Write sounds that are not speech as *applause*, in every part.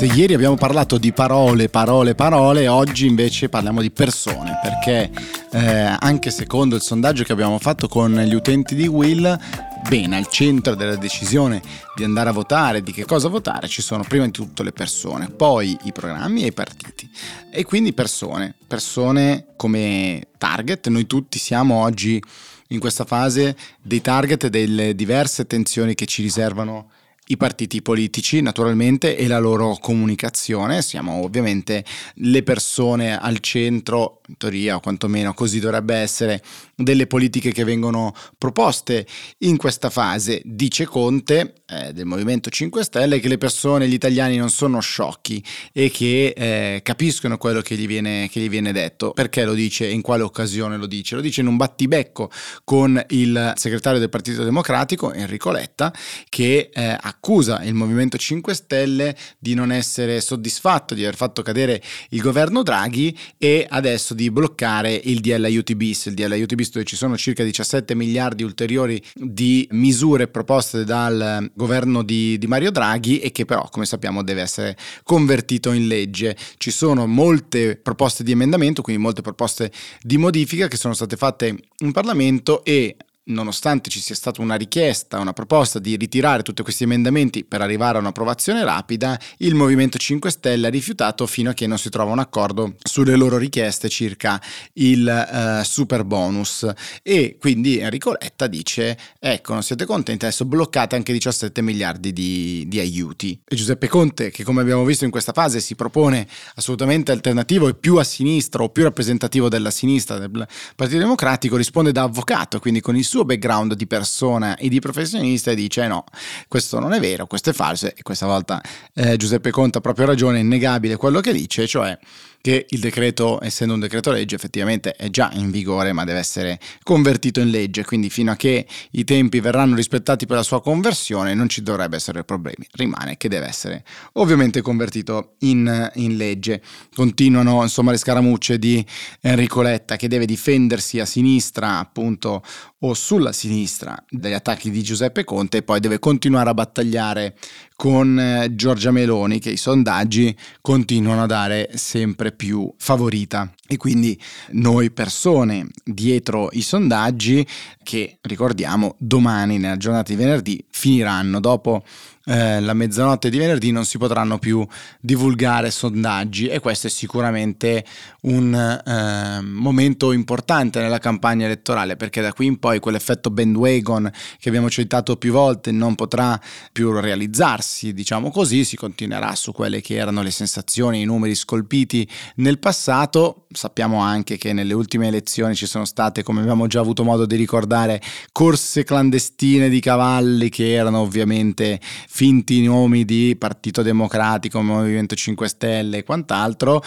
Se ieri abbiamo parlato di parole, parole, parole, oggi invece parliamo di persone, perché eh, anche secondo il sondaggio che abbiamo fatto con gli utenti di Will, bene, al centro della decisione di andare a votare, di che cosa votare, ci sono prima di tutto le persone, poi i programmi e i partiti. E quindi persone, persone come target, noi tutti siamo oggi in questa fase dei target delle diverse tensioni che ci riservano i partiti politici naturalmente e la loro comunicazione, siamo ovviamente le persone al centro, in teoria o quantomeno così dovrebbe essere, delle politiche che vengono proposte in questa fase. Dice Conte eh, del Movimento 5 Stelle che le persone, gli italiani non sono sciocchi e che eh, capiscono quello che gli, viene, che gli viene detto. Perché lo dice in quale occasione lo dice? Lo dice in un battibecco con il segretario del Partito Democratico, Enrico Letta, che eh, accusa il Movimento 5 Stelle di non essere soddisfatto di aver fatto cadere il governo Draghi e adesso di bloccare il DL aiuti il DL aiuti dove ci sono circa 17 miliardi ulteriori di misure proposte dal governo di, di Mario Draghi e che però come sappiamo deve essere convertito in legge. Ci sono molte proposte di emendamento, quindi molte proposte di modifica che sono state fatte in Parlamento e nonostante ci sia stata una richiesta, una proposta di ritirare tutti questi emendamenti per arrivare a un'approvazione rapida, il Movimento 5 Stelle ha rifiutato fino a che non si trova un accordo sulle loro richieste circa il uh, super bonus. E quindi Enrico Letta dice: Ecco, non siete contenti, adesso bloccate anche 17 miliardi di, di aiuti. E Giuseppe Conte, che come abbiamo visto in questa fase si propone assolutamente alternativo e più a sinistra o più rappresentativo della sinistra del Partito Democratico, risponde da avvocato, quindi con il suo background di persona e di professionista e dice no, questo non è vero, questo è falso e questa volta eh, Giuseppe Conte ha proprio ragione, è innegabile quello che dice, cioè che il decreto, essendo un decreto legge, effettivamente è già in vigore, ma deve essere convertito in legge, quindi fino a che i tempi verranno rispettati per la sua conversione non ci dovrebbe essere problemi. Rimane che deve essere ovviamente convertito in, in legge. Continuano insomma le scaramucce di Enrico Letta che deve difendersi a sinistra appunto o sulla sinistra dagli attacchi di Giuseppe Conte e poi deve continuare a battagliare con eh, Giorgia Meloni che i sondaggi continuano a dare sempre più favorita. E quindi noi persone dietro i sondaggi che ricordiamo domani nella giornata di venerdì finiranno dopo eh, la mezzanotte di venerdì non si potranno più divulgare sondaggi e questo è sicuramente un eh, momento importante nella campagna elettorale perché da qui in poi quell'effetto bandwagon che abbiamo citato più volte non potrà più realizzarsi, diciamo così, si continuerà su quelle che erano le sensazioni, i numeri scolpiti nel passato. Sappiamo anche che nelle ultime elezioni ci sono state, come abbiamo già avuto modo di ricordare, corse clandestine di cavalli che erano ovviamente finti nomi di Partito Democratico, Movimento 5 Stelle e quant'altro.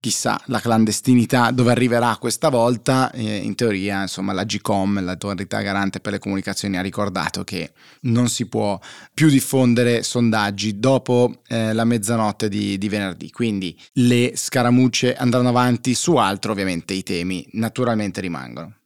Chissà la clandestinità dove arriverà questa volta, eh, in teoria insomma la GCOM, l'autorità garante per le comunicazioni, ha ricordato che non si può più diffondere sondaggi dopo eh, la mezzanotte di, di venerdì, quindi le scaramucce andranno avanti su altro, ovviamente i temi naturalmente rimangono.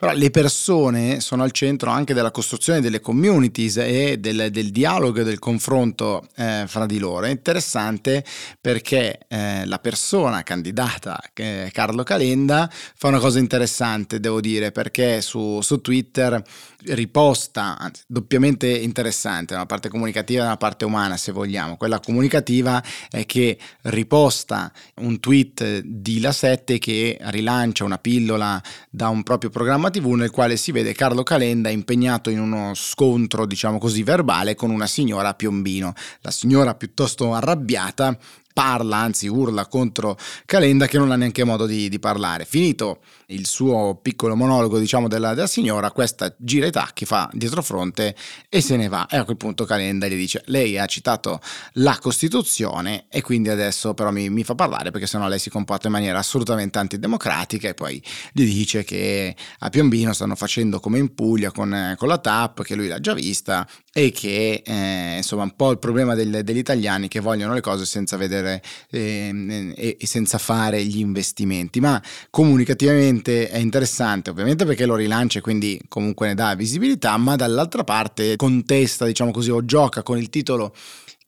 Però le persone sono al centro anche della costruzione delle communities e del, del dialogo e del confronto eh, fra di loro. È interessante perché eh, la persona candidata, eh, Carlo Calenda, fa una cosa interessante, devo dire, perché su, su Twitter riposta, anzi, doppiamente interessante, una parte comunicativa e una parte umana, se vogliamo. Quella comunicativa è che riposta un tweet di La 7 che rilancia una pillola da un proprio programma TV nel quale si vede Carlo Calenda impegnato in uno scontro, diciamo così, verbale con una signora Piombino. La signora piuttosto arrabbiata parla, anzi urla contro Calenda che non ha neanche modo di, di parlare. Finito il suo piccolo monologo, diciamo, della, della, signora, questa gira i tacchi, fa dietro fronte e se ne va. E a quel punto Calenda gli dice, lei ha citato la Costituzione e quindi adesso però mi, mi fa parlare perché sennò lei si comporta in maniera assolutamente antidemocratica e poi gli dice che a Piombino stanno facendo come in Puglia con, con la TAP, che lui l'ha già vista e che eh, insomma un po' il problema del, degli italiani che vogliono le cose senza vedere eh, e, e, senza fare gli investimenti. Ma comunicativamente è interessante ovviamente perché lo rilancia e quindi comunque ne dà visibilità ma dall'altra parte contesta diciamo così o gioca con il titolo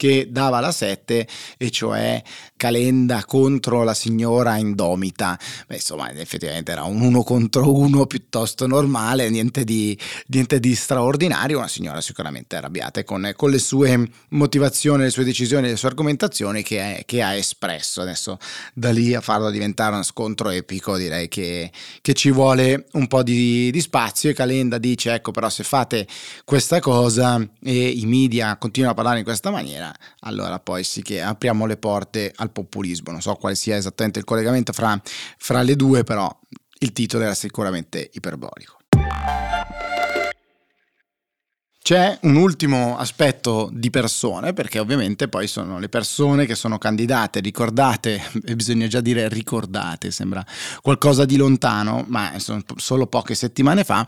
che dava la 7, e cioè Calenda contro la signora Indomita. Beh, insomma, effettivamente era un uno contro uno piuttosto normale, niente di, niente di straordinario. Una signora sicuramente arrabbiata con, con, le sue motivazioni, le sue decisioni, le sue argomentazioni che, è, che, ha espresso. Adesso da lì a farlo diventare uno scontro epico, direi che, che ci vuole un po' di, di spazio. E Calenda dice: Ecco, però, se fate questa cosa e i media continuano a parlare in questa maniera, allora poi sì che apriamo le porte al populismo. Non so quale sia esattamente il collegamento fra, fra le due, però il titolo era sicuramente iperbolico. C'è un ultimo aspetto di persone, perché ovviamente poi sono le persone che sono candidate, ricordate, *laughs* e bisogna già dire ricordate, sembra qualcosa di lontano, ma solo poche settimane fa,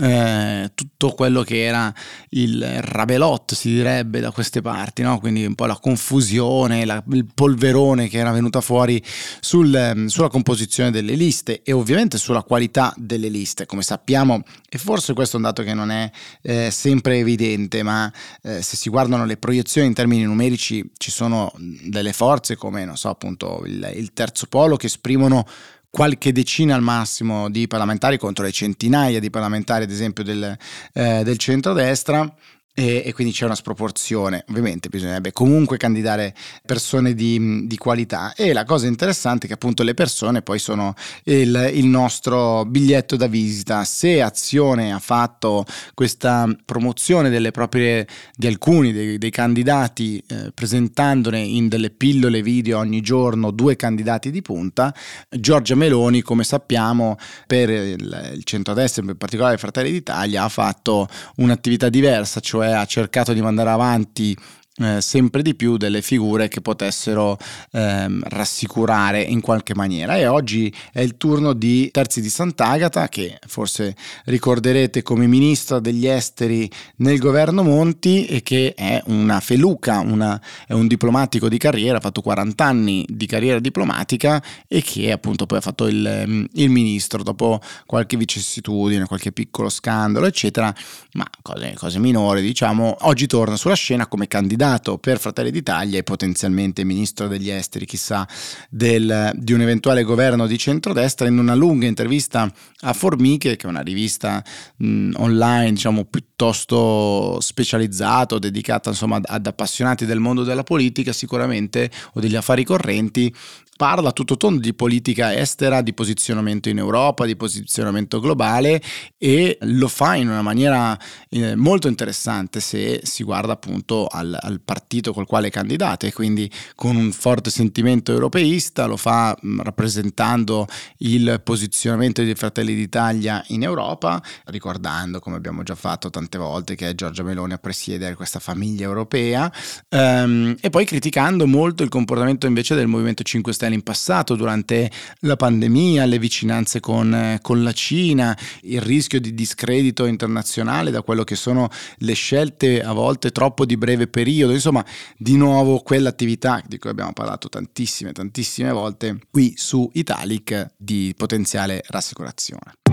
eh, tutto quello che era il rabelot, si direbbe da queste parti, no? quindi un po' la confusione, la, il polverone che era venuta fuori sul, sulla composizione delle liste e ovviamente sulla qualità delle liste, come sappiamo, e forse questo è un dato che non è eh, sempre evidente, ma eh, se si guardano le proiezioni in termini numerici ci sono delle forze come, non so, appunto il, il terzo polo che esprimono qualche decina al massimo di parlamentari contro le centinaia di parlamentari, ad esempio, del, eh, del centrodestra e, e, quindi c'è una sproporzione. Ovviamente bisognerebbe comunque candidare persone di, di, qualità. E la cosa interessante è che appunto le persone poi sono il, il nostro biglietto da visita. Se Azione ha fatto questa promozione proprie, di alcuni dei, dei candidati, eh, presentandone in delle pillole video ogni giorno due candidati di punta, Giorgia Meloni, come sappiamo, per il, il centrodestra, in particolare Fratelli d'Italia, ha fatto un'attività diversa, cioè ha cercato di mandare avanti eh, sempre di più delle figure che potessero ehm, rassicurare in qualche maniera. E oggi è il turno di Terzi di Sant'Agata che forse ricorderete come ministra degli esteri nel governo Monti e che è una feluca, una, è un diplomatico di carriera, ha fatto 40 anni di carriera diplomatica e che appunto poi ha fatto il, il ministro dopo qualche vicissitudine, qualche piccolo scandalo eccetera, ma cose, cose minori diciamo, oggi torna sulla scena come candidato candidato per Fratelli d'Italia e potenzialmente ministro degli esteri, chissà, del, di un eventuale governo di centrodestra, in una lunga intervista a Formiche, che è una rivista mh, online, diciamo, piuttosto specializzata, dedicata insomma ad appassionati del mondo della politica sicuramente o degli affari correnti, parla tutto tondo di politica estera, di posizionamento in Europa, di posizionamento globale e lo fa in una maniera eh, molto interessante se si guarda appunto al, al, partito col quale è candidato e quindi con un forte sentimento europeista, lo fa rappresentando il posizionamento dei Fratelli d'Italia in Europa, ricordando come abbiamo già fatto tante volte che è Giorgia Meloni a presiedere questa famiglia europea ehm, e poi criticando molto il comportamento invece del Movimento 5 Stelle in passato durante la pandemia, le vicinanze con, con la Cina, il rischio di discredito internazionale da quello che sono le scelte a volte troppo di breve periodo, insomma di nuovo quell'attività di cui abbiamo parlato tantissime, tantissime volte qui su Italic di potenziale rassicurazione.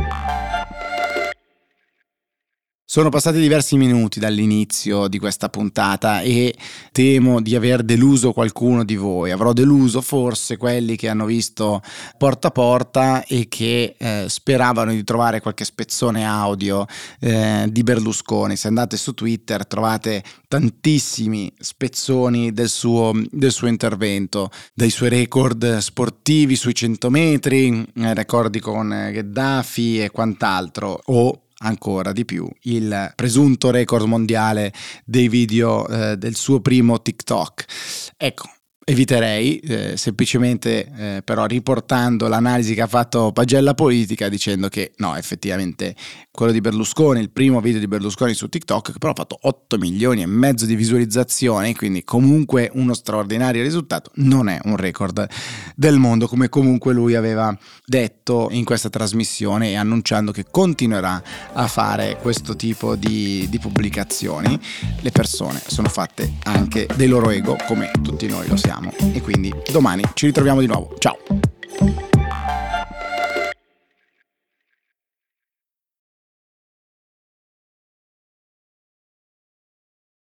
Sono passati diversi minuti dall'inizio di questa puntata e temo di aver deluso qualcuno di voi. Avrò deluso forse quelli che hanno visto porta a porta e che eh, speravano di trovare qualche spezzone audio eh, di Berlusconi. Se andate su Twitter trovate tantissimi spezzoni del suo, del suo intervento, dai suoi record sportivi sui 100 metri, eh, ricordi con Gheddafi e quant'altro, o ancora di più il presunto record mondiale dei video eh, del suo primo TikTok. Ecco, eviterei eh, semplicemente eh, però riportando l'analisi che ha fatto Pagella Politica dicendo che no effettivamente quello di Berlusconi, il primo video di Berlusconi su TikTok, che però ha fatto 8 milioni e mezzo di visualizzazioni, quindi comunque uno straordinario risultato, non è un record del mondo, come comunque lui aveva detto in questa trasmissione e annunciando che continuerà a fare questo tipo di, di pubblicazioni. Le persone sono fatte anche dei loro ego, come tutti noi lo siamo, e quindi domani ci ritroviamo di nuovo. Ciao!